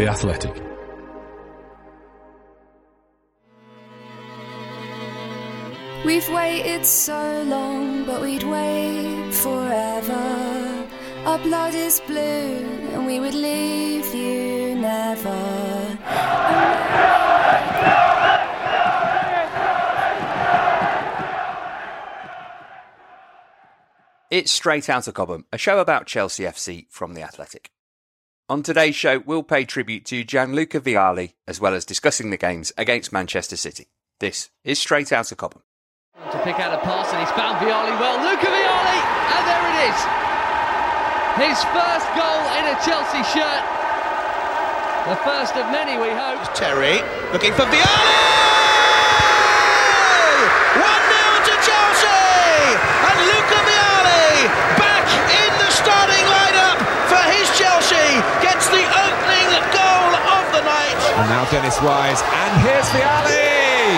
The Athletic. We've waited so long, but we'd wait forever. Our blood is blue, and we would leave you never. It's Straight Out of Cobham, a show about Chelsea FC from The Athletic. On today's show, we'll pay tribute to Gianluca Vialli, as well as discussing the games against Manchester City. This is Straight Out of Cobham. To pick out a pass, and he's found Vialli well. Luca Vialli, and there it is. His first goal in a Chelsea shirt. The first of many, we hope. Terry looking for Vialli! 1 0 to Chelsea! And Luca Vialli back in the starting lineup for his Chelsea gets the opening goal of the night. And now Dennis Wise, and here's Vialli!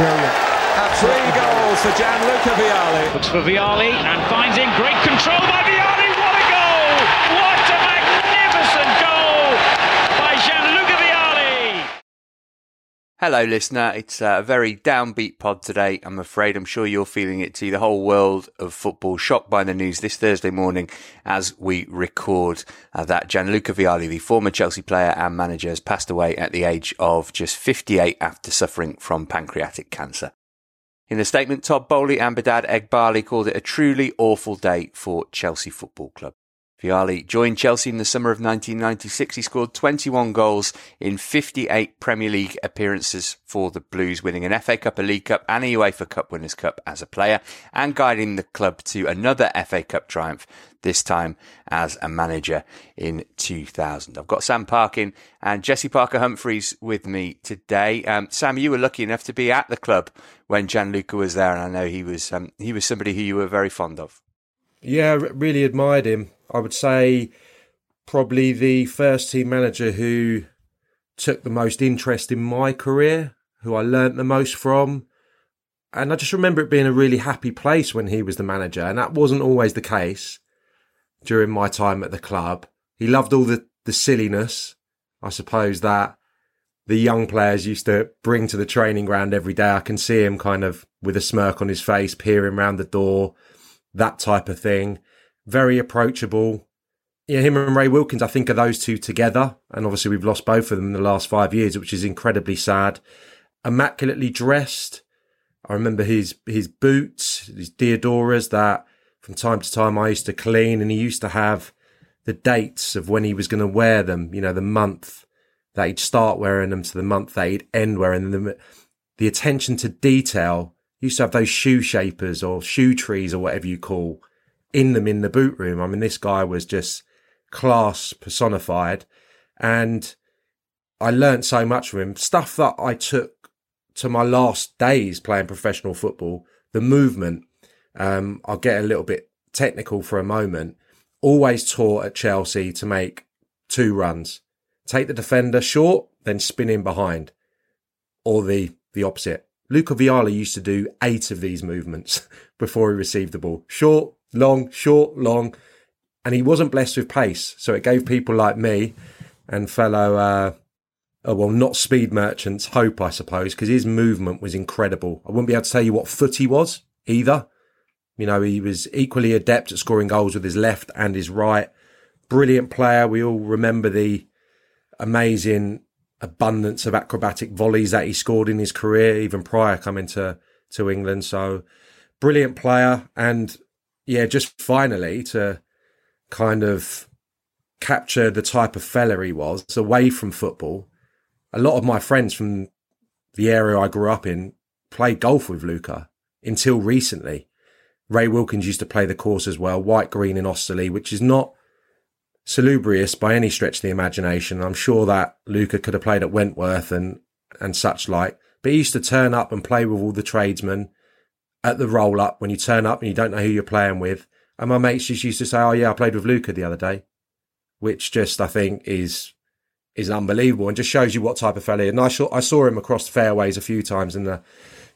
Brilliant. Three goals for Gianluca Vialli. Looks for Vialli and finds in great control by Vialli. What a goal! What a magnificent goal by Gianluca Vialli! Hello, listener. It's a very downbeat pod today. I'm afraid I'm sure you're feeling it too. The whole world of football shocked by the news this Thursday morning as we record uh, that Gianluca Vialli, the former Chelsea player and manager, has passed away at the age of just 58 after suffering from pancreatic cancer. In a statement, Todd Boehly and Behdad Eghbali called it a truly awful day for Chelsea Football Club. Vialli joined Chelsea in the summer of 1996. He scored 21 goals in 58 Premier League appearances for the Blues, winning an FA Cup, a League Cup, and a UEFA Cup Winners' Cup as a player, and guiding the club to another FA Cup triumph, this time as a manager in 2000. I've got Sam Parkin and Jesse Parker Humphreys with me today. Um, Sam, you were lucky enough to be at the club when Gianluca was there, and I know he was um, he was somebody who you were very fond of. Yeah, really admired him. I would say probably the first team manager who took the most interest in my career, who I learnt the most from. And I just remember it being a really happy place when he was the manager. And that wasn't always the case during my time at the club. He loved all the, the silliness, I suppose, that the young players used to bring to the training ground every day. I can see him kind of with a smirk on his face, peering round the door, that type of thing. Very approachable. Yeah, him and Ray Wilkins, I think, are those two together. And obviously, we've lost both of them in the last five years, which is incredibly sad. Immaculately dressed. I remember his his boots, his Diadoras that from time to time I used to clean, and he used to have the dates of when he was going to wear them. You know, the month that he'd start wearing them to the month that he'd end wearing them. The attention to detail. Used to have those shoe shapers or shoe trees or whatever you call in them in the boot room. I mean, this guy was just class personified. And I learned so much from him. Stuff that I took to my last days playing professional football, the movement. Um, I'll get a little bit technical for a moment. Always taught at Chelsea to make two runs. Take the defender short, then spin in behind. Or the, the opposite. Luca Vialli used to do eight of these movements before he received the ball. Short, long, short, long and he wasn't blessed with pace. So it gave people like me and fellow, uh, well, not speed merchants hope, I suppose, because his movement was incredible. I wouldn't be able to tell you what foot he was either. You know, he was equally adept at scoring goals with his left and his right. Brilliant player. We all remember the amazing abundance of acrobatic volleys that he scored in his career, even prior coming to, to England. So brilliant player. And yeah, just finally to kind of capture the type of fella he was away from football. A lot of my friends from the area I grew up in played golf with Luca until recently. Ray Wilkins used to play the course as well, Wyke Green in Osterley, which is not salubrious by any stretch of the imagination. I'm sure that Luca could have played at Wentworth and and such like, but he used to turn up and play with all the tradesmen at the roll up when you turn up and you don't know who you're playing with. And my mates just used to say, "Oh yeah, I played with Luca the other day," which just I think is is unbelievable and just shows you what type of fella. And I saw I saw him across fairways a few times in the,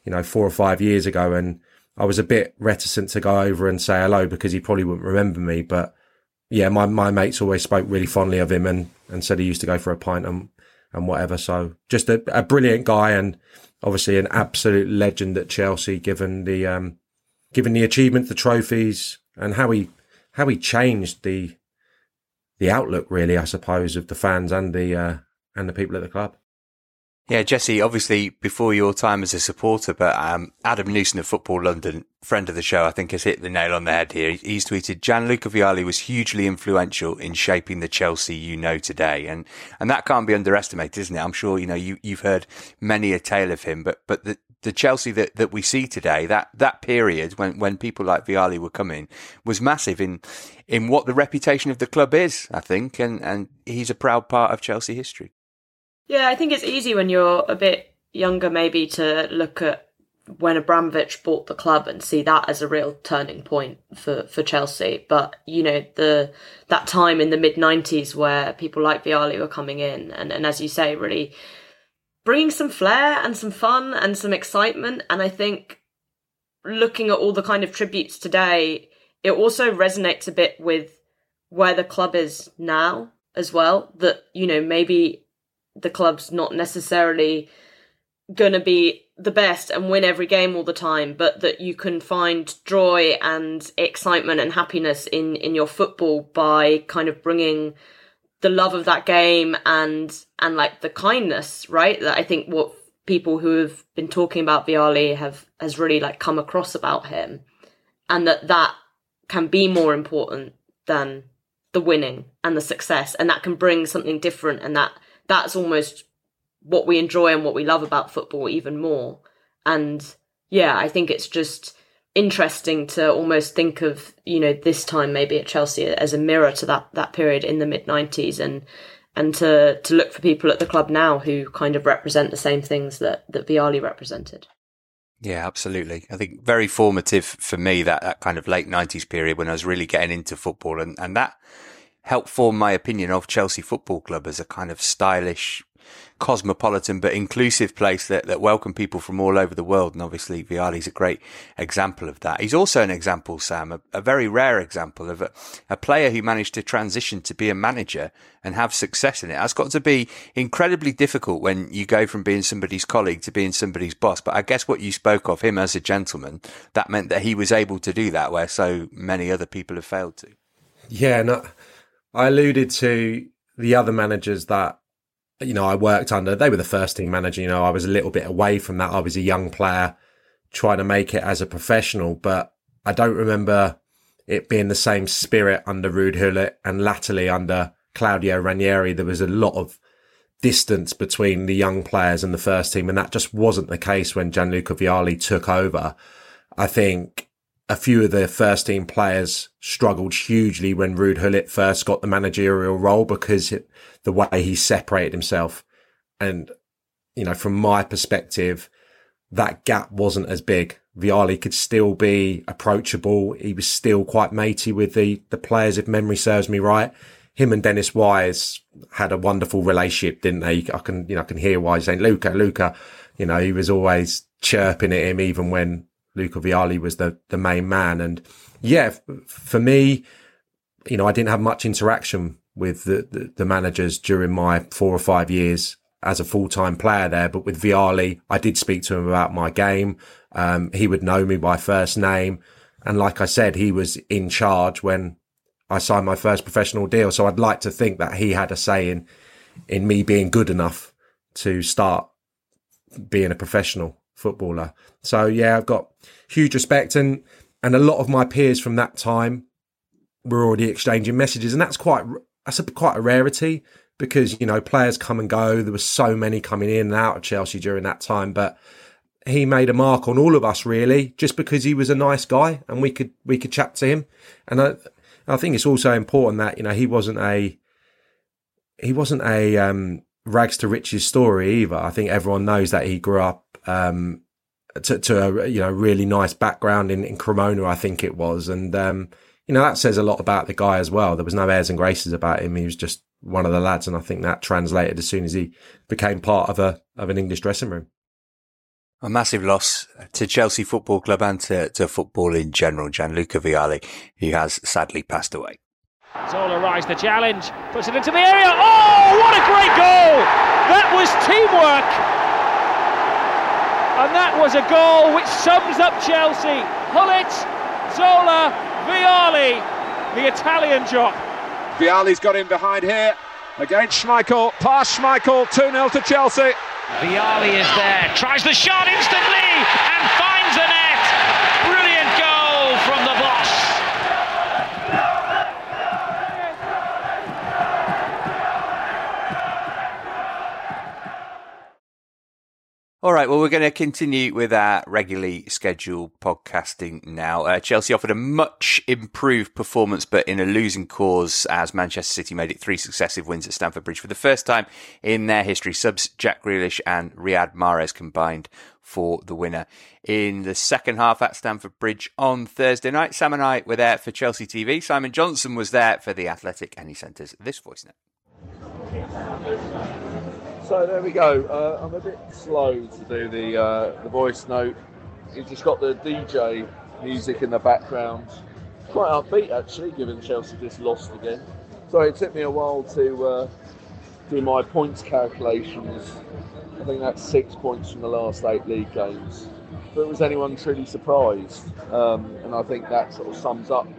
you know, four or five years ago, and I was a bit reticent to go over and say hello because he probably wouldn't remember me. But yeah, my, my mates always spoke really fondly of him and, and said he used to go for a pint and, and whatever. So just a, a brilliant guy and obviously an absolute legend at Chelsea, given the, um, given the achievements, the trophies and how he, how he changed the, the outlook really, I suppose, of the fans and the, uh, and the people at the club. Yeah, Jesse, obviously before your time as a supporter, but um, Adam Newson of Football London, friend of the show, I think has hit the nail on the head here. He's tweeted, Gianluca Vialli was hugely influential in shaping the Chelsea you know today. And, and that can't be underestimated, isn't it? I'm sure, you know, you, you've heard many a tale of him, but, but the, the Chelsea that, that we see today, that, that period when, when people like Vialli were coming was massive in, in what the reputation of the club is, I think. And, and he's a proud part of Chelsea history. Yeah, I think it's easy when you're a bit younger, maybe, to look at when Abramovich bought the club and see that as a real turning point for, for Chelsea. But you know, the that time in the mid '90s where people like Vialli were coming in, and, and as you say, really bringing some flair and some fun and some excitement. And I think looking at all the kind of tributes today, it also resonates a bit with where the club is now as well. That you know maybe the club's not necessarily going to be the best and win every game all the time, but that you can find joy and excitement and happiness in in your football by kind of bringing the love of that game and and like the kindness, right? That I think what people who have been talking about Vialli have has really like come across about him, and that that can be more important than the winning and the success, and that can bring something different, and that that's almost what we enjoy and what we love about football even more. And yeah, I think it's just interesting to almost think of, you know, this time maybe at Chelsea as a mirror to that that period in the mid 90s and and to to look for people at the club now who kind of represent the same things that that Vialli represented. Yeah, absolutely. I think very formative for me that that kind of late 90s period when I was really getting into football and and that helped form my opinion of Chelsea Football Club as a kind of stylish, cosmopolitan but inclusive place that, that welcome people from all over the world. And obviously Vialli's a great example of that. He's also an example, Sam, a, a very rare example of a, a, player who managed to transition to be a manager and have success in it. That's got to be incredibly difficult when you go from being somebody's colleague to being somebody's boss. But I guess what you spoke of him as a gentleman, that meant that he was able to do that where so many other people have failed to. Yeah, no, I alluded to the other managers that you know I worked under. They were the first team manager. You know, I was a little bit away from that. I was a young player trying to make it as a professional, but I don't remember it being the same spirit under Ruud Gullit and latterly under Claudio Ranieri. There was a lot of distance between the young players and the first team, and that just wasn't the case when Gianluca Vialli took over. I think a few of the first team players struggled hugely when Ruud Gullit first got the managerial role because it, the way he separated himself. And, you know, from my perspective, that gap wasn't as big. Vialli could still be approachable. He was still quite matey with the, the players, if memory serves me right. Him and Dennis Wise had a wonderful relationship, didn't they? I can, you know, I can hear Wise saying, Luca, Luca, you know, he was always chirping at him even when Luca Vialli was the, the main man. And yeah, for me, you know, I didn't have much interaction with the, the, the managers during my four or five years as a full time player there. But with Vialli, I did speak to him about my game. Um, he would know me by first name. And like I said, he was in charge when I signed my first professional deal. So I'd like to think that he had a say in, in me being good enough to start being a professional footballer. So yeah, I've got huge respect and and a lot of my peers from that time were already exchanging messages, and that's quite that's a, quite a rarity because you know players come and go. There were so many coming in and out of Chelsea during that time, but he made a mark on all of us really, just because he was a nice guy and we could we could chat to him. And I, I think it's also important that you know he wasn't a he wasn't a um, rags to riches story either. I think everyone knows that he grew up um, to, to, a you know really nice background in, in Cremona, I think it was, and um, you know that says a lot about the guy as well. There was no airs and graces about him. He was just one of the lads, and I think that translated as soon as he became part of a of an English dressing room. A massive loss to Chelsea Football Club and to, to football in general. Gianluca Vialli, who has sadly passed away. Zola rise the challenge, puts it into the area. Oh, what a great goal! That was teamwork. And that was a goal which sums up Chelsea. Gullit, Zola, Vialli, the Italian job. Vialli's got him behind here against Schmeichel. Pass Schmeichel, 2 0 to Chelsea. Vialli is there, tries the shot instantly and All right, well, we're going to continue with our regularly scheduled podcasting now. Uh, Chelsea offered a much improved performance, but in a losing cause as Manchester City made it three successive wins at Stamford Bridge for the first time in their history. Subs Jack Grealish and Riyad Mahrez combined for the winner. In the second half at Stamford Bridge on Thursday night, Sam and I were there for Chelsea TV. Simon Johnson was there for The Athletic, and he sent us this voice note. So there we go. Uh, I'm a bit slow to do the uh, the voice note. You've just got the DJ music in the background. Quite upbeat actually, given Chelsea just lost again. So it took me a while to uh, do my points calculations. I think that's six points from the last eight league games. But was anyone truly surprised? Um, and I think that sort of sums up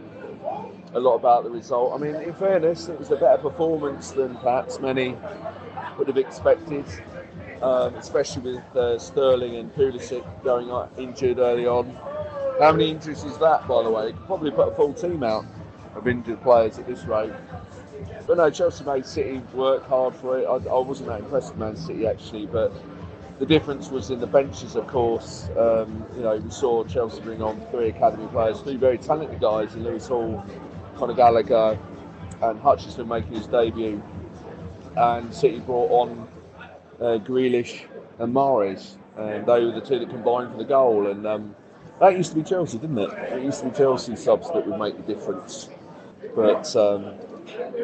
a lot about the result. I mean, in fairness, it was a better performance than perhaps many would have expected, um, especially with uh, Sterling and Pulisic going injured early on. How many injuries is that, by the way? Could probably put a full team out of injured players at this rate. But no, Chelsea made City work hard for it. I, I wasn't that impressed with Man City actually, but the difference was in the benches, of course. Um, you know, we saw Chelsea bring on three academy players, three very talented guys in Lewis Hall, Conor Gallagher, and Hutchinson making his debut and City brought on uh, Grealish and Mahrez, and they were the two that combined for the goal. And um, that used to be Chelsea, didn't it? It used to be Chelsea subs that would make the difference. But um,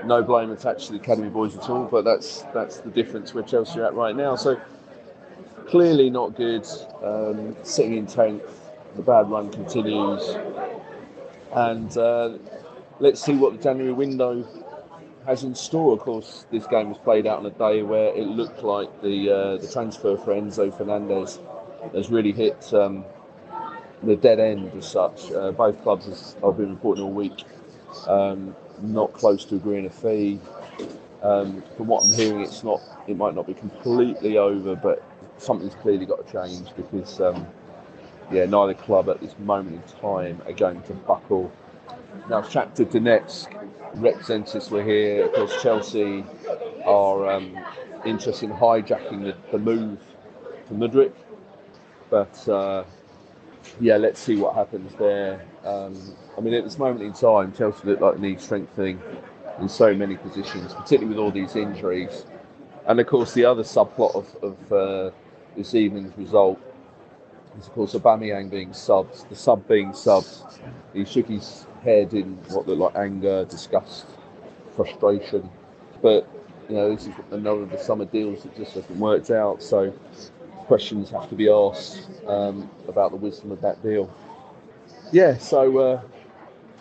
no blame attached to the academy boys at all. But that's that's the difference where Chelsea are at right now. So clearly not good. Um, sitting in tenth, the bad run continues, and uh, let's see what the January window has in store. Of course, this game was played out on a day where it looked like the uh, the transfer for Enzo Fernandez has really hit um, the dead end as such. Uh, both clubs, as I've been reporting all week, um, not close to agreeing a fee. Um, from what I'm hearing, it's not. It might not be completely over, but something's clearly got to change because, um, yeah, neither club at this moment in time are going to buckle. Now, Shakhtar Donetsk representatives were here. Of course, Chelsea are um, interested in hijacking the, the move to Mudryk. But uh, yeah, let's see what happens there. Um, I mean, at this moment in time, Chelsea look like they need strengthening in so many positions, particularly with all these injuries. And of course, the other subplot of, of uh, this evening's result is, of course, Aubameyang being subs. The sub being subs, he shook his head in what looked like anger, disgust, frustration. But you know, this is another of the summer deals that just hasn't worked out. So questions have to be asked um, about the wisdom of that deal. Yeah, so uh,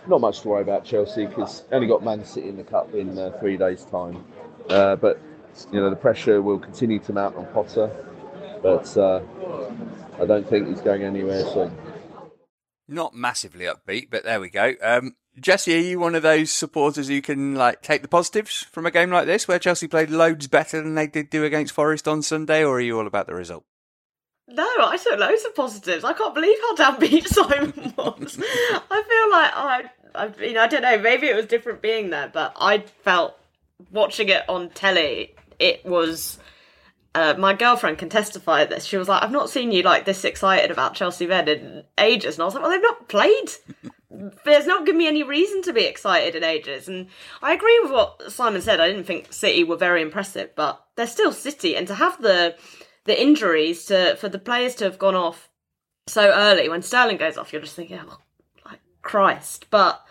not much to worry about Chelsea because only got Man City in the cup in uh, three days' time. Uh, but you know the pressure will continue to mount on Potter, but uh, I don't think he's going anywhere soon not massively upbeat, but there we go. Um, Jesse, are you one of those supporters who can like take the positives from a game like this, where Chelsea played loads better than they did do against Forest on Sunday, or are you all about the result? No, I saw loads of positives. I can't believe how downbeat Simon was. I feel like I, I, know, I don't know. Maybe it was different being there, but I felt watching it on telly. It was uh, my girlfriend can testify this. She was like, "I've not seen you like this excited about Chelsea Men in ages," and I was like, "Well, they've not played there's not given me any reason to be excited in ages. And I agree with what Simon said. I didn't think City were very impressive, but they're still City, and to have the the injuries to for the players to have gone off so early when Sterling goes off, you're just thinking, oh, like Christ. But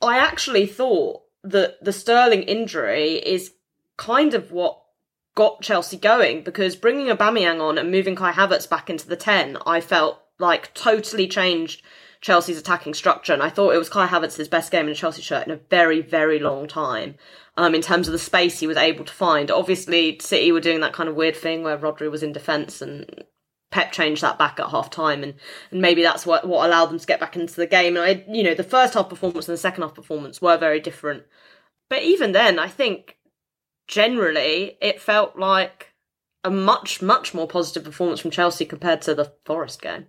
I actually thought that the Sterling injury is kind of what got Chelsea going because bringing Aubameyang on and moving Kai Havertz back into the 10, I felt like totally changed Chelsea's attacking structure. And I thought it was Kai Havertz's best game in a Chelsea shirt in a very, very long time. Um, in terms of the space he was able to find. Obviously, City were doing that kind of weird thing where Rodri was in defence and Pep changed that back at half time and, and maybe that's what, what allowed them to get back into the game. And I you know, the first half performance and the second half performance were very different. But even then, I think generally it felt like a much, much more positive performance from Chelsea compared to the Forest game.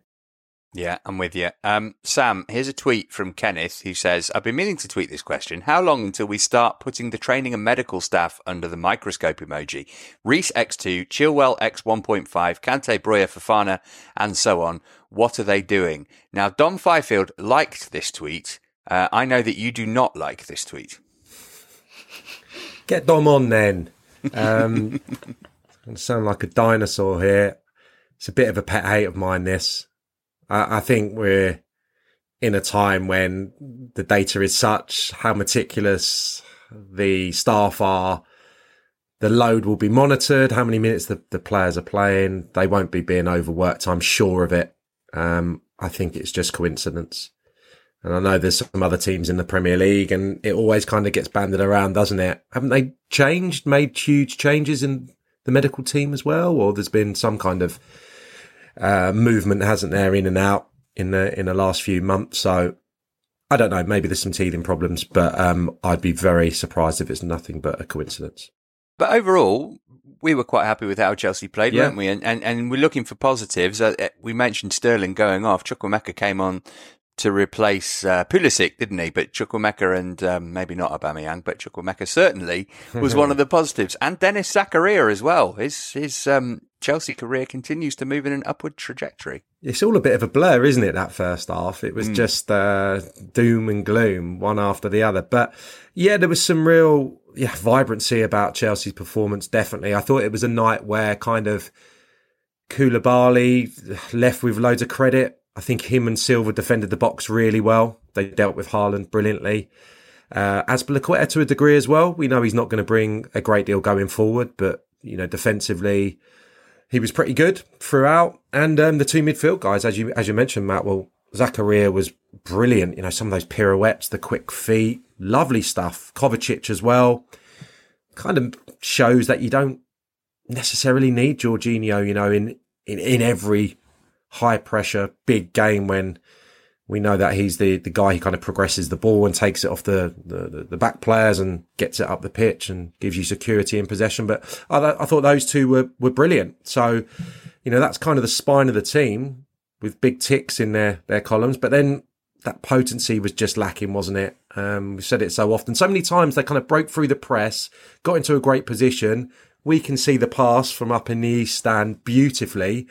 Yeah, I'm with you. Um, Sam, here's a tweet from Kenneth who says, I've been meaning to tweet this question. How long until we start putting the training and medical staff under the microscope emoji? Reece X2, Chilwell X1.5, Kante, Broja, Fofana, and so on. What are they doing? Now, Dom Fifield liked this tweet. Uh, I know that you do not like this tweet. Get Dom on then. Um, I sound like a dinosaur here. It's a bit of a pet hate of mine, this. I, I think we're in a time when the data is such, how meticulous the staff are, the load will be monitored, how many minutes the, the players are playing. They won't be being overworked. I'm sure of it. Um, I think it's just coincidence. And I know there's some other teams in the Premier League and it always kind of gets banded around, doesn't it? Haven't they changed, made huge changes in the medical team as well? Or there's been some kind of uh, movement, hasn't there, in and out in the in the last few months. So I don't know. Maybe there's some teething problems, but um, I'd be very surprised if it's nothing but a coincidence. But overall, we were quite happy with how Chelsea played, Yeah. weren't we? And, and and we're looking for positives. Uh, uh, we mentioned Sterling going off. Chukwuemeka came on to replace uh, Pulisic, didn't he? But Chukwuemeka and um, maybe not Aubameyang, but Chukwuemeka certainly was one of the positives. And Denis Zakaria as well. His his um, Chelsea career continues to move in an upward trajectory. It's all a bit of a blur, isn't it? That first half, it was Mm. just uh, doom and gloom, one after the other. But yeah, there was some real yeah vibrancy about Chelsea's performance. Definitely, I thought it was a night where kind of Koulibaly left with loads of credit. I think him and Silva defended the box really well. They dealt with Haaland brilliantly. Uh, Azpilicueta to a degree as well. We know he's not going to bring a great deal going forward, but you know defensively he was pretty good throughout. And um, the two midfield guys, as you as you mentioned, Matt. Well, Zakaria was brilliant. You know some of those pirouettes, the quick feet, lovely stuff. Kovacic as well. Kind of shows that you don't necessarily need Jorginho. You know in in in every high pressure big game when we know that he's the, the guy who kind of progresses the ball and takes it off the, the, the back players and gets it up the pitch and gives you security in possession. But I, I thought those two were, were brilliant. So, you know, that's kind of the spine of the team with big ticks in their, their columns. But then that potency was just lacking, wasn't it? Um, we've said it so often. So many times they kind of broke through the press, got into a great position. We can see the pass from up in the east stand beautifully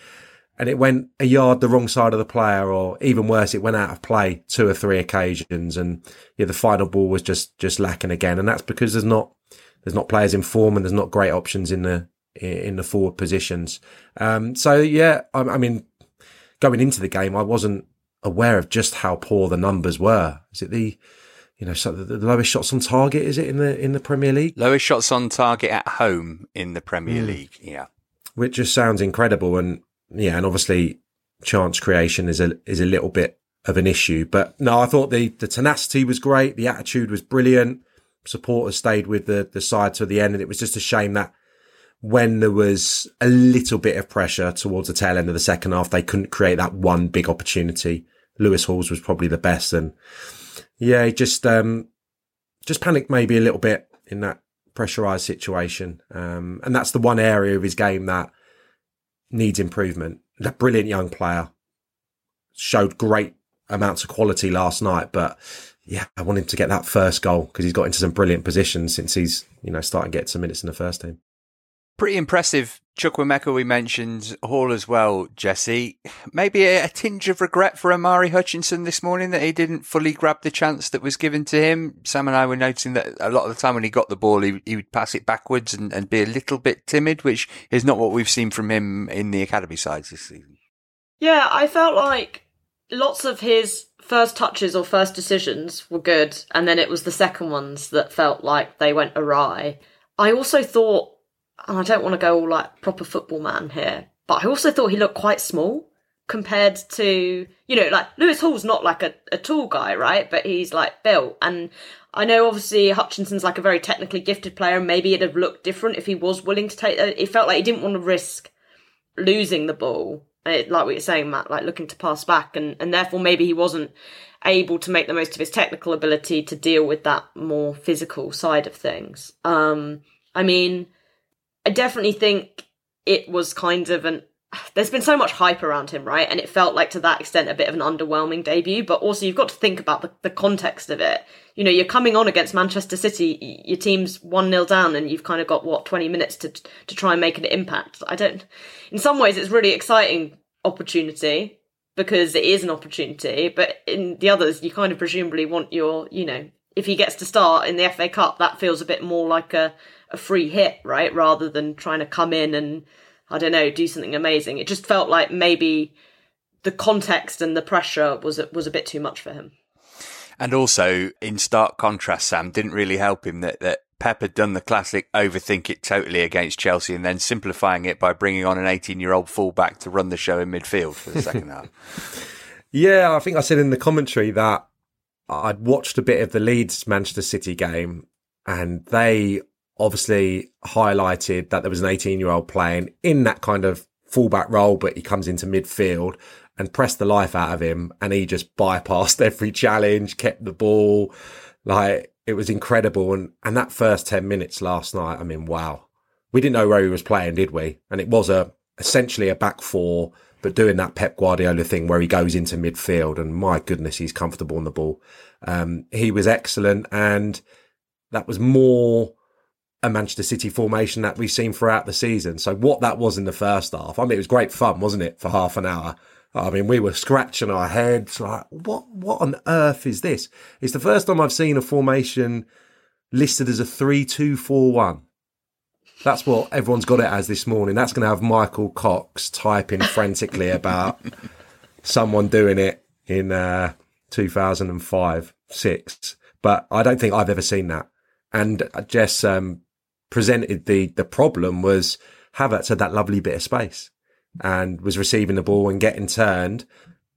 and it went a yard the wrong side of the player, or even worse, it went out of play two or three occasions, and yeah, the final ball was just just lacking again, and that's because there's not there's not players in form and there's not great options in the in the forward positions. Um, so yeah, I, I mean, going into the game, I wasn't aware of just how poor the numbers were. Is it the you know so the, the lowest shots on target? Is it in the in the Premier League? Lowest shots on target at home in the Premier Mm. League. Yeah. which just sounds incredible. And yeah, and obviously chance creation is a is a little bit of an issue. But no, I thought the the tenacity was great, the attitude was brilliant. Supporters stayed with the the side to the end, and it was just a shame that when there was a little bit of pressure towards the tail end of the second half, they couldn't create that one big opportunity. Lewis Hall's was probably the best, and yeah, just um just panicked maybe a little bit in that pressurized situation. Um, and that's the one area of his game that needs improvement. That brilliant young player showed great amounts of quality last night, but yeah, I want him to get that first goal because he's got into some brilliant positions since he's, you know, starting to get some minutes in the first team. Pretty impressive. Chukwuemeka we mentioned, Hall as well, Jesse. Maybe a, a, tinge of regret for Omari Hutchinson this morning that he didn't fully grab the chance that was given to him. Sam and I were noticing that a lot of the time when he got the ball, he, he would pass it backwards and, and be a little bit timid, which is not what we've seen from him in the academy sides this season. Yeah, I felt like lots of his first touches or first decisions were good, and then it was the second ones that felt like they went awry. I also thought and I don't want to go all like proper football man here, but I also thought he looked quite small compared to, you know, like Lewis Hall's not like a, a tall guy, right? But he's like built. And I know obviously Hutchinson's like a very technically gifted player, and maybe it'd have looked different if he was willing to take that it. felt like he didn't want to risk losing the ball. It, like we were saying, Matt, like looking to pass back, and, and therefore maybe he wasn't able to make the most of his technical ability to deal with that more physical side of things. Um, I mean, I definitely think it was kind of an there's been so much hype around him, right? And it felt like to that extent a bit of an underwhelming debut. But also, you've got to think about the, the context of it. You know, you're coming on against Manchester City, your team's 1 0 down, and you've kind of got, what, 20 minutes to, to try and make an impact. I don't, in some ways, it's really exciting opportunity because it is an opportunity. But in the others, you kind of presumably want your, you know, if he gets to start in the FA Cup, that feels a bit more like a, a free hit, right? Rather than trying to come in and, I don't know, do something amazing. It just felt like maybe the context and the pressure was, was a bit too much for him. And also, in stark contrast, Sam didn't really help him that, that Pep had done the classic overthink it totally against Chelsea and then simplifying it by bringing on an 18 year old fullback to run the show in midfield for the second half. Yeah, I think I said in the commentary that I'd watched a bit of the Leeds Manchester City game and they obviously highlighted that there was an 18 year old playing in that kind of fullback role, but he comes into midfield and pressed the life out of him. And he just bypassed every challenge, kept the ball. Like it was incredible. And, and that first 10 minutes last night, I mean, wow. We didn't know where he was playing, did we? And it was a essentially a back four, but doing that Pep Guardiola thing where he goes into midfield and my goodness, he's comfortable on the ball. Um, he was excellent. And that was more a Manchester City formation that we've seen throughout the season. So what that was in the first half, I mean, it was great fun, wasn't it, for half an hour? I mean, we were scratching our heads like, what, what on earth is this? It's the first time I've seen a formation listed as a three-two-four-one. That's what everyone's got it as this morning. That's going to have Michael Cox typing frantically about someone doing it in uh, 2005, six. But I don't think I've ever seen that. And Jess um, presented the the problem was Havertz had that lovely bit of space and was receiving the ball and getting turned.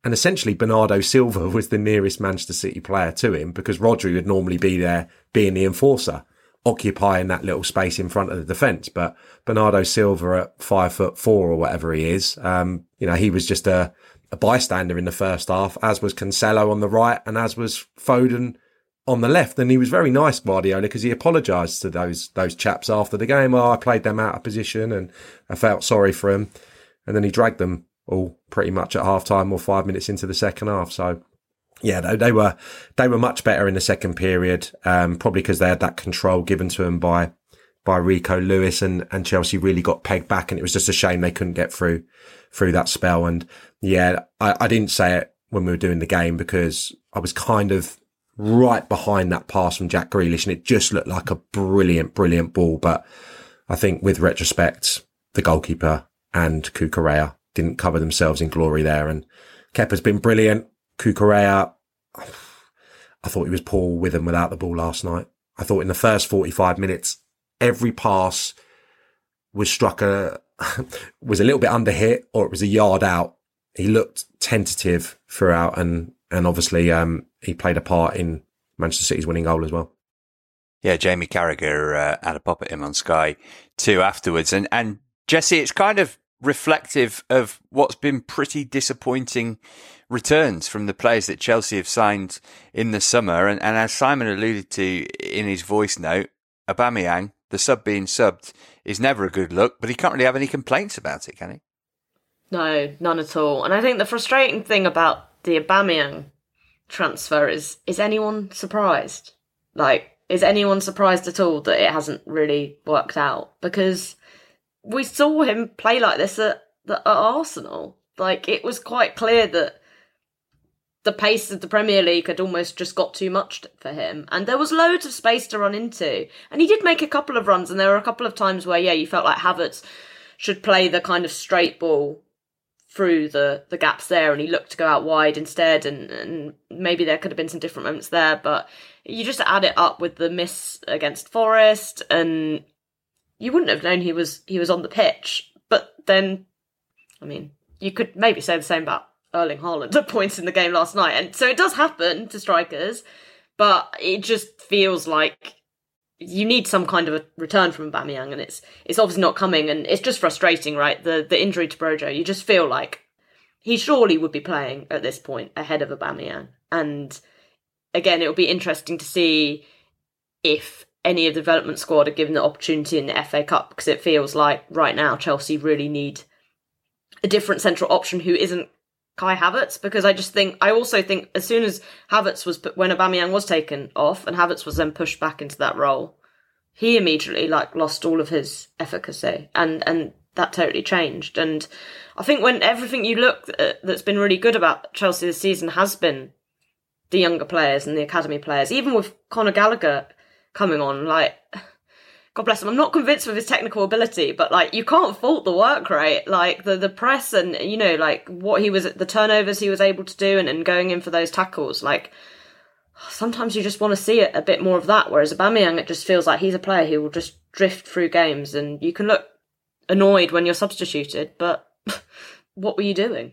And essentially, Bernardo Silva was the nearest Manchester City player to him because Rodri would normally be there being the enforcer, occupying that little space in front of the defence. But Bernardo Silva at five foot four or whatever he is, um, you know, he was just a, a bystander in the first half, as was Cancelo on the right and as was Foden on the left, and he was very nice, Guardiola, because he apologised to those those chaps after the game. Oh, I played them out of position, and I felt sorry for him. And then he dragged them all pretty much at half time or five minutes into the second half. So, yeah, they, they were they were much better in the second period, um, probably because they had that control given to them by by Rico Lewis, and and Chelsea really got pegged back, and it was just a shame they couldn't get through through that spell. And yeah, I, I didn't say it when we were doing the game because I was kind of right behind that pass from Jack Grealish, and it just looked like a brilliant, brilliant ball. But I think with retrospect, the goalkeeper and Cucurella didn't cover themselves in glory there. And Kepa's been brilliant. Cucurella, I thought he was poor with him without the ball last night. I thought in the first 45 minutes, every pass was struck a, was a little bit under hit or it was a yard out. He looked tentative throughout and and obviously um, he played a part in Manchester City's winning goal as well. Yeah, Jamie Carragher uh, had a pop at him on Sky too afterwards, and and Jesse, it's kind of reflective of what's been pretty disappointing returns from the players that Chelsea have signed in the summer, and, and as Simon alluded to in his voice note, Aubameyang, the sub being subbed, is never a good look, but he can't really have any complaints about it, can he? No, none at all. And I think the frustrating thing about the Aubameyang transfer is is anyone surprised? Like, is anyone surprised at all that it hasn't really worked out? Because we saw him play like this at, at Arsenal. Like it was quite clear that the pace of the Premier League had almost just got too much for him. And there was loads of space to run into. And he did make a couple of runs, and there were a couple of times where, yeah, you felt like Havertz should play the kind of straight ball through the, the gaps there, and he looked to go out wide instead. And, and maybe there could have been some different moments there, but you just add it up with the miss against Forest, and you wouldn't have known he was he was on the pitch. But then, I mean, you could maybe say the same about Erling Haaland at points in the game last night. And so it does happen to strikers, but it just feels like you need some kind of a return from Aubameyang, and it's it's obviously not coming, and it's just frustrating, right? The the injury to Broja, you just feel like he surely would be playing at this point ahead of Aubameyang, and again, it will be interesting to see if any of the development squad are given the opportunity in the FA Cup because it feels like right now Chelsea really need a different central option who isn't Kai Havertz because I just think I also think as soon as Havertz was when Aubameyang was taken off and Havertz was then pushed back into that role, he immediately like lost all of his efficacy and and that totally changed. And I think when everything you look at that's been really good about Chelsea this season has been the younger players and the academy players, even with Conor Gallagher coming on, like God bless him. I'm not convinced with his technical ability, but like you can't fault the work rate, like the the press and you know like what he was the turnovers he was able to do and, and going in for those tackles. Like sometimes you just want to see it a bit more of that. Whereas Aubameyang, it just feels like he's a player who will just drift through games, and you can look annoyed when you're substituted, but what were you doing?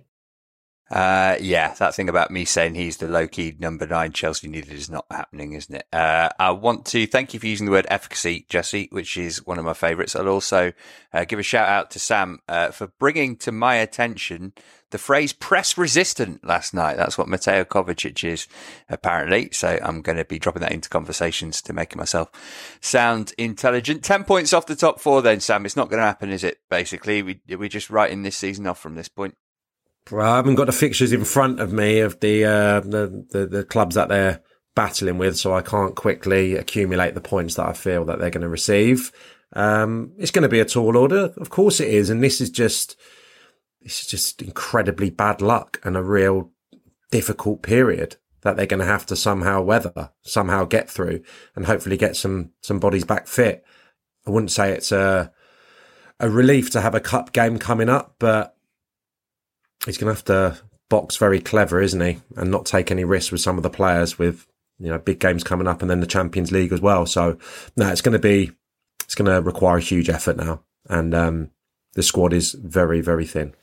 Uh, yeah, that thing about me saying he's the low key number nine Chelsea needed is not happening, isn't it? Uh, I want to thank you for using the word efficacy, Jesse, which is one of my favourites. I'll also uh, give a shout out to Sam uh, for bringing to my attention the phrase press resistant last night. That's what Mateo Kovacic is, apparently. So I'm going to be dropping that into conversations to make myself sound intelligent. 10 points off the top four, then, Sam. It's not going to happen, is it? Basically, we, we're just writing this season off from this point. I haven't got the fixtures in front of me of the, uh, the, the the clubs that they're battling with, so I can't quickly accumulate the points that I feel that they're going to receive. Um, it's going to be a tall order, of course it is, and this is just this is just incredibly bad luck and a real difficult period that they're going to have to somehow weather, somehow get through, and hopefully get some some bodies back fit. I wouldn't say it's a a relief to have a cup game coming up, but he's going to have to box very clever, isn't he? And not take any risks with some of the players with, you know, big games coming up and then the Champions League as well. So, no, it's going to be, it's going to require a huge effort now. And, um, the squad is very, very thin.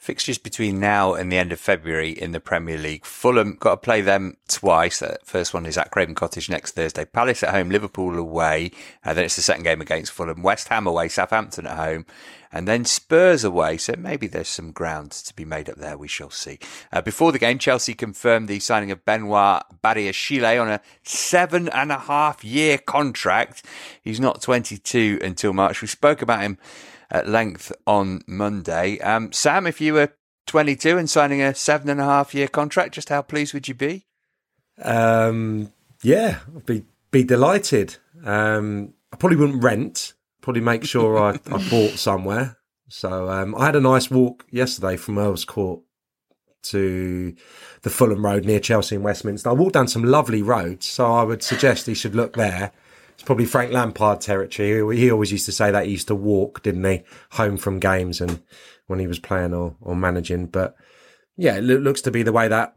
Fixtures between now and the end of February in the Premier League. Fulham got to play them twice. The first one is at Craven Cottage next Thursday. Palace at home, Liverpool away. And then it's the second game against Fulham. West Ham away, Southampton at home and then Spurs away. So maybe there's some ground to be made up there. We shall see. Uh, before the game, Chelsea confirmed the signing of Benoit Badiashile on a seven and a half year contract. He's not 22 until March. We spoke about him at length on Monday. Um, Sam, if you were 22 and signing a seven and a half year contract, just how pleased would you be? Um, yeah, I'd be be delighted. Um, I probably wouldn't rent probably make sure I, I bought somewhere. So um, I had a nice walk yesterday from Earl's Court to the Fulham Road near Chelsea and Westminster. I walked down some lovely roads, so I would suggest he should look there. It's probably Frank Lampard territory. He always used to say that he used to walk, didn't he, home from games and when he was playing or, or managing. But yeah, it looks to be the way that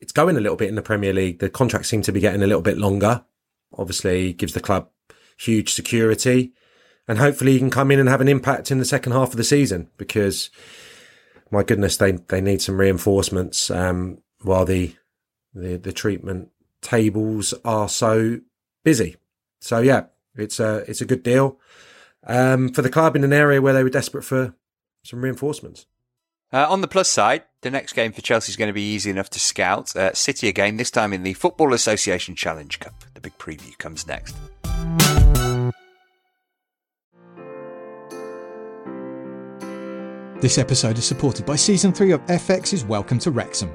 it's going a little bit in the Premier League. The contracts seem to be getting a little bit longer. Obviously, gives the club huge security and hopefully he can come in and have an impact in the second half of the season because my goodness, they, they need some reinforcements, um, while the, the, the treatment tables are so busy. So yeah, it's a, it's a good deal, um, for the club in an area where they were desperate for some reinforcements. Uh, on the plus side, the next game for Chelsea is going to be easy enough to scout. Uh, City again, this time in the Football Association Challenge Cup. The big preview comes next. This episode is supported by Season 3 of FX's Welcome to Wrexham.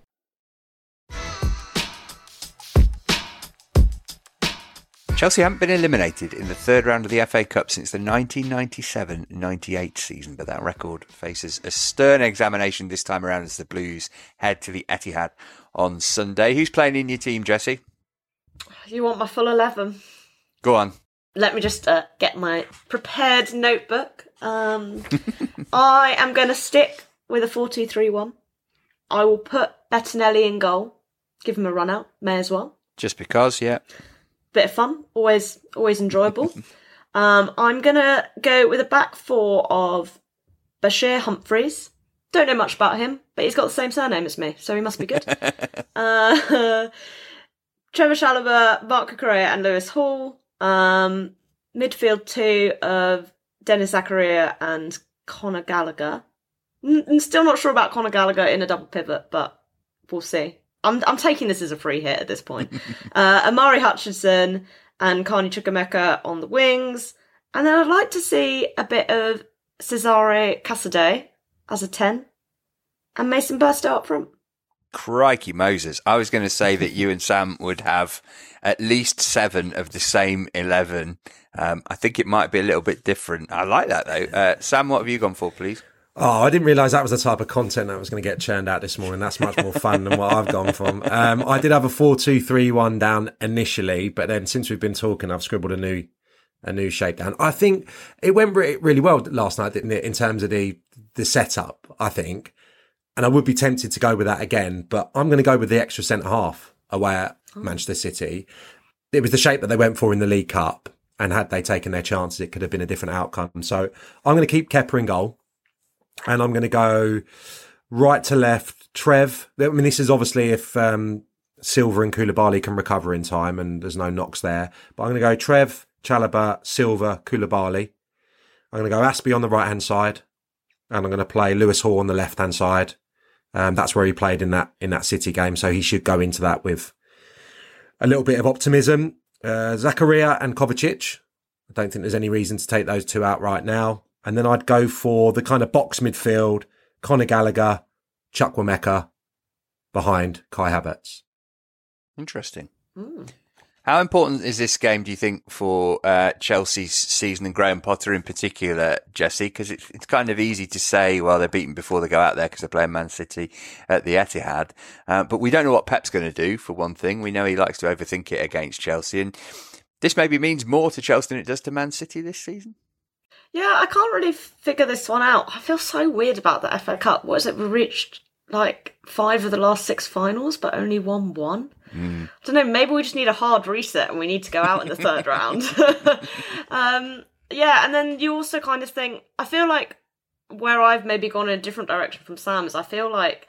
Chelsea haven't been eliminated in the third round of the FA Cup since the 1997-98 season, but that record faces a stern examination this time around as the Blues head to the Etihad on Sunday. Who's playing in your team, Jesse? You want my full 11? Go on. Let me just uh, get my prepared notebook. Um, I am going to stick with a 4-2-3-1. I will put Bettinelli in goal. Give him a run out. May as well. Just because, yeah bit of fun, always always enjoyable. um, I'm gonna go with a back four of Bashir Humphreys. Don't know much about him, but he's got the same surname as me, so he must be good. uh, Trevor Chalobah, Marc Cucurella, and Lewis Hall. Um, midfield two of Denis Zakaria and Conor Gallagher. N- still not sure about Conor Gallagher in a double pivot, but we'll see. I'm I'm taking this as a free hit at this point. uh, Omari Hutchinson and Carney Chukwuemeka on the wings, and then I'd like to see a bit of Cesare Casadei as a ten, and Mason Burstow up front. Crikey Moses! I was going to say that you and Sam would have at least seven of the same eleven. Um, I think it might be a little bit different. I like that though. Uh, Sam, what have you gone for, please? Oh, I didn't realise that was the type of content that was going to get churned out this morning. That's much more fun than what I've gone from. Um, I did have a four-two-three-one down initially, but then since we've been talking, I've scribbled a new a new shape down. I think it went really well last night, didn't it? In terms of the the setup, I think, and I would be tempted to go with that again, but I'm going to go with the extra centre half away at oh. Manchester City. It was the shape that they went for in the League Cup, and had they taken their chances, it could have been a different outcome. So I'm going to keep Kepa in goal and I'm going to go right to left. Trev. I mean, this is obviously if um, Silva and Koulibaly can recover in time and there's no knocks there. But I'm going to go Trev, Chalobah, Silva, Koulibaly. I'm going to go Azpi on the right hand side, and I'm going to play Lewis Hall on the left hand side. Um, that's where he played in that in that City game, so he should go into that with a little bit of optimism. Uh, Zakaria and Kovacic. I don't think there's any reason to take those two out right now. And then I'd go for the kind of box midfield, Conor Gallagher, Chukwuemeka behind Kai Havertz. Interesting. Mm. How important is this game, do you think, for uh, Chelsea's season and Graham Potter in particular, Jesse? Because it's, it's kind of easy to say, well, they're beaten before they go out there because they're playing Man City at the Etihad. Uh, but we don't know what Pep's going to do, for one thing. We know he likes to overthink it against Chelsea. And this maybe means more to Chelsea than it does to Man City this season. Yeah, I can't really figure this one out. I feel so weird about the FA Cup. What is it? We reached like five of the last six finals, but only won one. Mm. I don't know. Maybe we just need a hard reset and we need to go out in the third round. um, yeah, and then you also kind of think. I feel like where I've maybe gone in a different direction from Sam is I feel like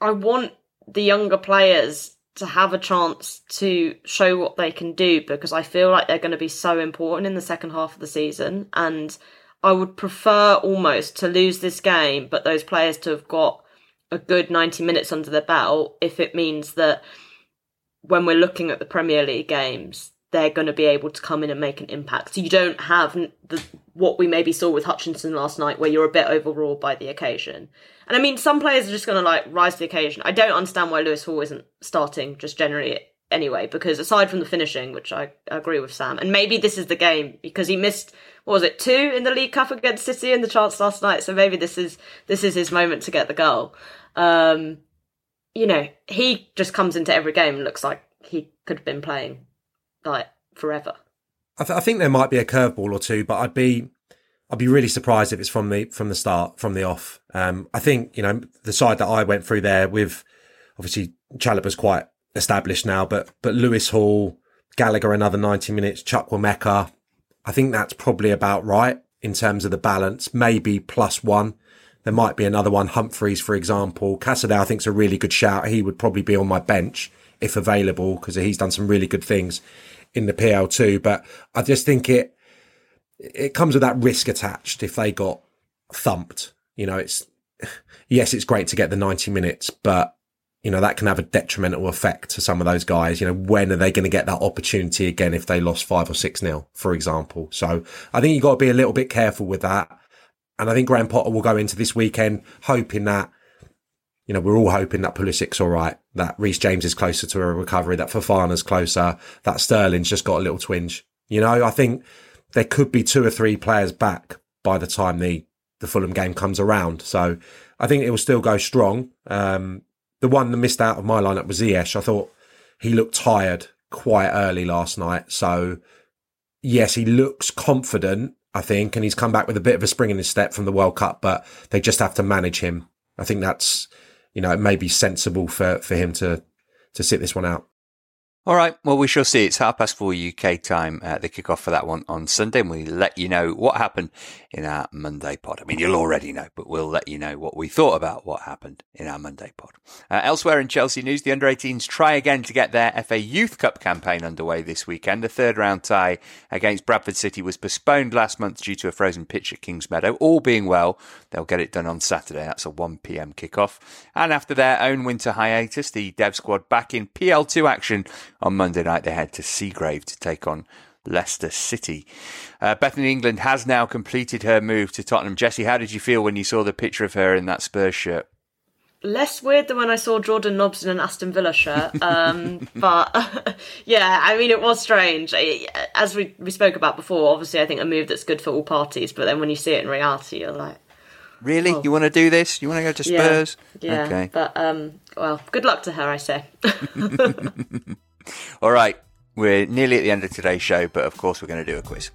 I want the younger players to have a chance to show what they can do because I feel like they're going to be so important in the second half of the season. And I would prefer almost to lose this game, but those players to have got a good 90 minutes under their belt if it means that when we're looking at the Premier League games, they're going to be able to come in and make an impact. So you don't have the what we maybe saw with Hutchinson last night, where you're a bit overawed by the occasion. And I mean, some players are just going to like rise to the occasion. I don't understand why Lewis Hall isn't starting just generally anyway, because aside from the finishing, which I agree with Sam, and maybe this is the game because he missed what was it two in the League Cup against City in the chance last night. So maybe this is this is his moment to get the goal. Um, you know, he just comes into every game and looks like he could have been playing like forever. I, th- I think there might be a curveball or two, but I'd be I'd be really surprised if it's from the from the start, from the off. Um, I think you know the side that I went through there with obviously Chalobah's quite established now, but but Lewis Hall, Gallagher another ninety minutes, Chukwuemeka. I think that's probably about right in terms of the balance. Maybe plus one. There might be another one. Humphreys, for example. Casadei, I think, is a really good shout. He would probably be on my bench if available because he's done some really good things in the PL2. But I just think it it comes with that risk attached if they got thumped. You know, it's yes, it's great to get the 90 minutes, but you know, that can have a detrimental effect to some of those guys. You know, when are they going to get that opportunity again if they lost five or six nil, for example? So I think you've got to be a little bit careful with that. And I think Graham Potter will go into this weekend hoping that, you know, we're all hoping that Pulisic's all right, that Reece James is closer to a recovery, that Fofana's closer, that Sterling's just got a little twinge. You know, I think there could be two or three players back by the time the, the Fulham game comes around. So I think it will still go strong. Um, the one that missed out of my lineup was Ziyech. I thought he looked tired quite early last night. So yes, he looks confident, I think, and he's come back with a bit of a spring in his step from the World Cup, but they just have to manage him. I think that's, you know, it may be sensible for, for him to, to sit this one out. All right. Well, we shall see. It's half past four UK time, uh, the kickoff for that one on Sunday, and we'll let you know what happened in our Monday pod. I mean, you'll already know, but we'll let you know what we thought about what happened in our Monday pod. Uh, elsewhere in Chelsea news, the under 18s try again to get their FA Youth Cup campaign underway this weekend. The third round tie against Bradford City was postponed last month due to a frozen pitch at Kingsmeadow. All being well, they'll get it done on Saturday. That's a 1 pm kickoff. And after their own winter hiatus, the Dev squad back in PL2 action on Monday night, they head to Seagrave to take on Leicester City. Uh, Bethany England has now completed her move to Tottenham. Jesse, how did you feel when you saw the picture of her in that Spurs shirt? Less weird than when I saw Jordan Nobbs in an Aston Villa shirt. Um, but yeah, I mean, it was strange. As we, we spoke about before, obviously, I think a move that's good for all parties. But then when you see it in reality, you're like, Really? Oh. You want to do this? You want to go to Spurs? Yeah. yeah. Okay. But um, well, good luck to her, I say. All right. We're nearly at the end of today's show, but of course, we're going to do a quiz.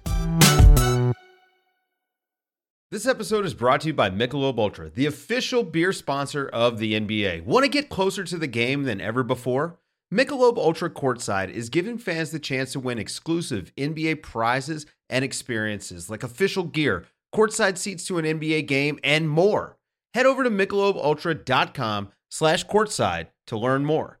This episode is brought to you by Michelob Ultra, the official beer sponsor of the NBA. Want to get closer to the game than ever before? Michelob Ultra Courtside is giving fans the chance to win exclusive NBA prizes and experiences like official gear, courtside seats to an NBA game, and more. Head over to michelobultra.com slash courtside to learn more.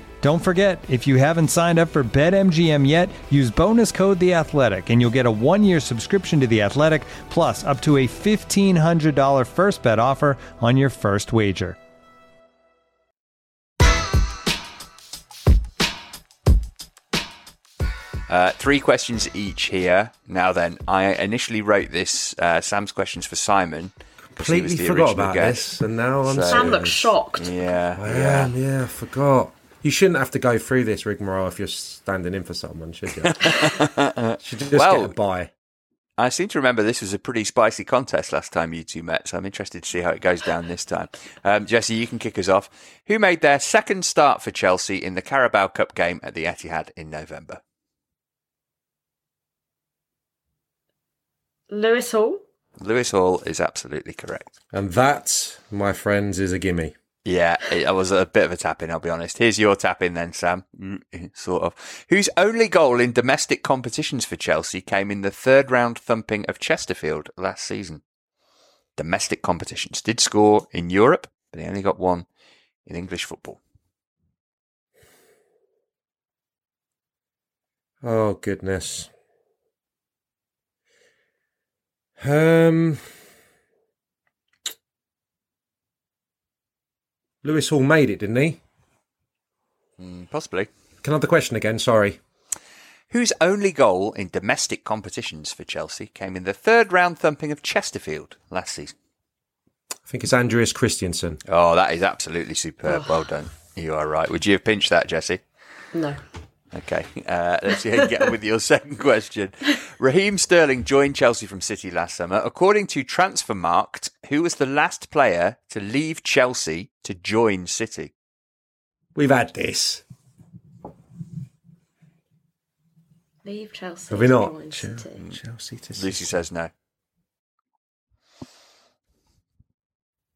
Don't forget, if you haven't signed up for BetMGM yet, use bonus code The Athletic, and you'll get a one-year subscription to The Athletic, plus up to a fifteen hundred dollar first bet offer on your first wager. Uh, three questions each here. Now then, I initially wrote this uh, Sam's questions for Simon. Completely forgot about guest. this, and now I'm so, Sam looks shocked. Yeah, I yeah, am, yeah, I forgot. You shouldn't have to go through this rigmarole if you're standing in for someone, should you? should just well, get a buy. I seem to remember this was a pretty spicy contest last time you two met, so I'm interested to see how it goes down this time. Um, Jesse, you can kick us off. Who made their second start for Chelsea in the Carabao Cup game at the Etihad in November? Lewis Hall. Lewis Hall is absolutely correct. And that, my friends, is a gimme. Yeah, it was a bit of a tap in, I'll be honest. Here's your tap in then, Sam. Mm, Sort of. Whose only goal in domestic competitions for Chelsea came in the third round thumping of Chesterfield last season. Domestic competitions. Did score in Europe, but he only got one in English football. Oh goodness. Um, Lewis Hall made it, didn't he? Mm, possibly. Can I have the question again? Sorry. Whose only goal in domestic competitions for Chelsea came in the third round thumping of Chesterfield last season? I think it's Andreas Christensen. Oh, that is absolutely superb. Well done. You are right. Would you have pinched that, Jesse? No. Okay, uh, let's see how you get on with your second question. Raheem Sterling joined Chelsea from City last summer. According to Transfermarkt, who was the last player to leave Chelsea to join City? We've had this. Leave Chelsea. Have we to not? join Chel- City. Chelsea to Lucy says no.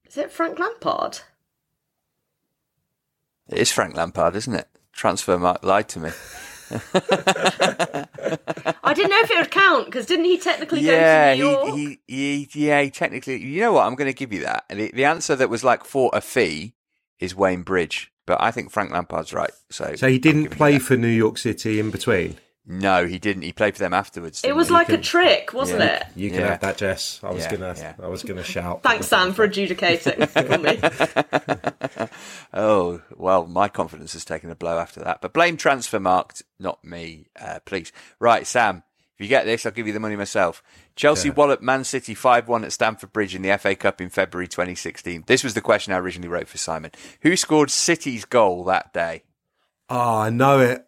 Is it Frank Lampard? It is Frank Lampard, isn't it? Transfermarkt lied to me. I didn't know if it would count because didn't he technically yeah, go to New York? he, he, he, yeah, he technically. You know what? I'm going to give you that. The, the answer that was like for a fee is Wayne Bridge, but I think Frank Lampard's right. So, So he didn't play for New York City in between. No, he didn't. He played for them afterwards. it was he? like a trick, wasn't Yeah. it? You can Yeah. have that, Jess. I was Yeah, gonna, yeah. I was gonna shout. Thanks, Sam, for adjudicating for me. oh well, my confidence has taken a blow after that. But blame Transfermarkt, not me, uh, please. Right, Sam. If you get this, I'll give you the money myself. Chelsea Yeah. walloped Man City 5 1 at Stamford Bridge in the FA Cup in February 2016. This was the question I originally wrote for Simon. Who scored City's goal that day? Oh, I know it.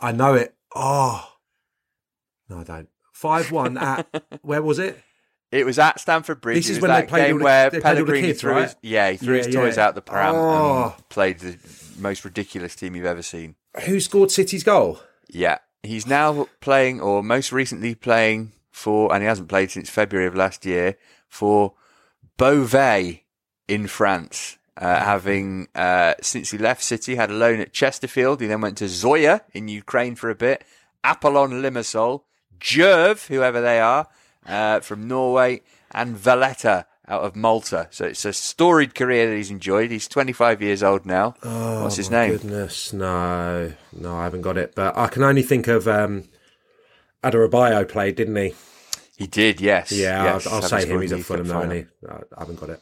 I know it. Oh, no, I don't. Five one at where was it? It was at Stamford Bridge. This is when they played game the- where they played all the Pellegrini kids, threw right? his yeah he threw his toys yeah. out the pram Oh. and played the most ridiculous team you've ever seen. Who scored City's goal? Yeah, he's now playing, or most recently playing for, and he hasn't played since February of last year for Beauvais in France. Uh, having uh, since he left City, had a loan at Chesterfield. He then went to Zorya in Ukraine for a bit. Apollon Limassol, Jerv, whoever they are, uh, from Norway, and Valletta out of Malta. So it's a storied career that he's enjoyed. He's 25 years old now. Oh, What's his my name? Goodness, no, no, I haven't got it. But I can only think of um, Adarabioyo played, didn't he? He did, yes. Yeah, yes. I'll, I'll say him. He's in at the League Cup Fulham, though, he? I haven't got it.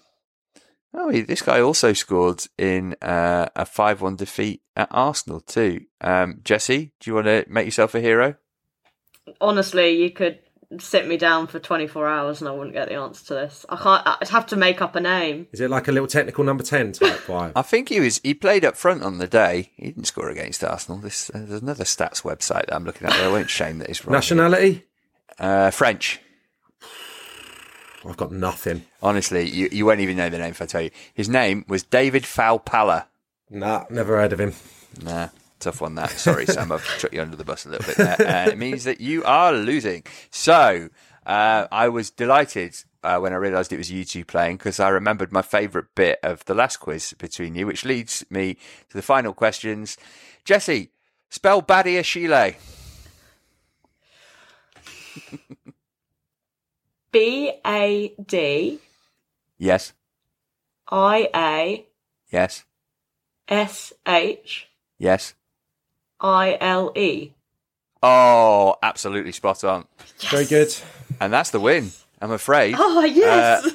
Oh, he, this guy also scored in uh, a 5 1 defeat at Arsenal, too. Um, Jesse, do you want to make yourself a hero? Honestly, you could sit me down for 24 hours and I wouldn't get the answer to this. I can't. I'd have to make up a name. Is it like a little technical number ten type vibe? I think he was. He played up front on the day. He didn't score against Arsenal. This uh, there's another stats website that I'm looking at. There. I won't shame that it's wrong. Nationality? Uh, French. I've got nothing. Honestly, you, you won't even know the name if I tell you. His name was David Faupala. Nah, never heard of him. Nah, tough one that. Sorry, Sam, I've chucked you under the bus a little bit there. Uh, it means that you are losing. So, uh, I was delighted uh, when I realised it was you two playing because I remembered my favourite bit of the last quiz between you, which leads me to the final questions. Jesse, spell Badiashile. B A D Yes, I A yes, S H yes. I L E. Oh, absolutely spot on. Very good. And that's the win, I'm afraid. Oh yes. Uh,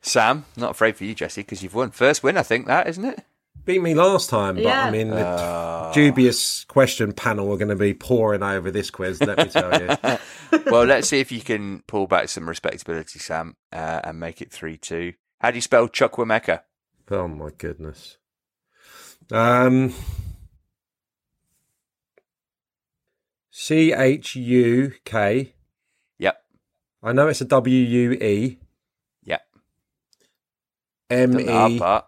Sam, not afraid for you, Jesse, because you've won. First win, I think, that, isn't it? Beat me last time, but Yeah. I mean, the Oh. dubious question panel are going to be pouring over this quiz. Let me tell you. well, let's see if you can pull back some respectability, Sam, uh, and make it 3 2. How do you spell Chukwuemeka? oh my goodness. Um. C H U K. Yep, I know it's a W U E. yep. M Done the hard E part.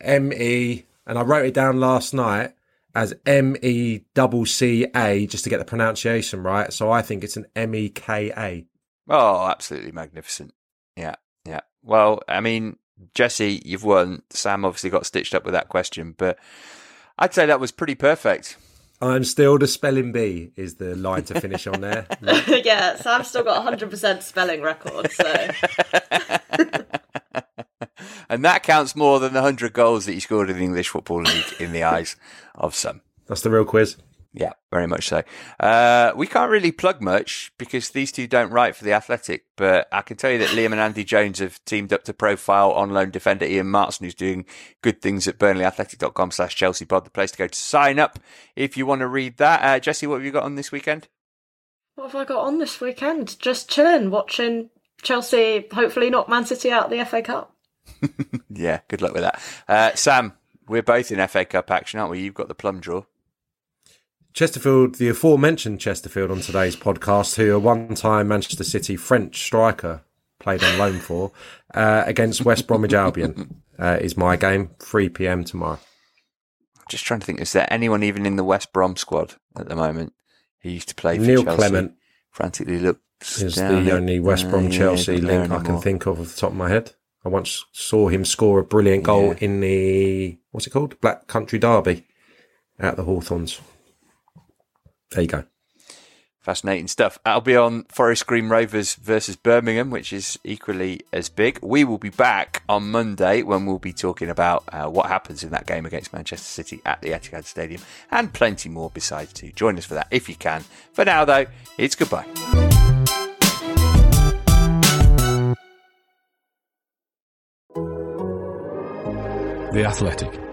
M E, and I wrote it down last night as M E double C A just to get the pronunciation right. So I think it's an M E K A. Oh, absolutely magnificent. Yeah, yeah. Well, I mean, Jesse, you've won. Sam obviously got stitched up with that question, but I'd say that was pretty perfect. I'm still the spelling bee is the line to finish on there. yeah, Sam's still got 100% spelling record, so. and that counts more than the 100 goals that he scored in the English Football League in the eyes of some. That's the real quiz. Yeah, very much so. Uh, we can't really plug much because these two don't write for the Athletic, but I can tell you that Liam and Andy Jones have teamed up to profile on loan defender Ian Maatsen, who's doing good things at burnleyathletic.com slash Chelsea pod, the place to go to sign up if you want to read that. Uh, Jesse, what have you got on this weekend? What have I got on this weekend? Just chilling, watching Chelsea, hopefully not Man City out the FA Cup. yeah, good luck with that. Uh, Sam, we're both in FA Cup action, aren't we? You've got the plum draw. Chesterfield, the aforementioned Chesterfield on today's podcast, who a one-time Manchester City French striker played on loan for, uh, against West Bromwich Albion, uh, is my game. 3 p.m. tomorrow. Just trying to think, is there anyone even in the West Brom squad at the moment who used to play for Neil Chelsea? Clement frantically looks is the only West Brom yeah, Chelsea not link I can think of off the top of my head. I once saw him score a brilliant goal Yeah. in the what's it called Black Country Derby at the Hawthorns. There you go. Fascinating stuff. I'll be on Forest Green Rovers versus Birmingham, which is equally as big. We will be back on Monday when we'll be talking about uh, what happens in that game against Manchester City at the Etihad Stadium and plenty more besides too. Join us for that if you can. For now, though, it's goodbye. The Athletic.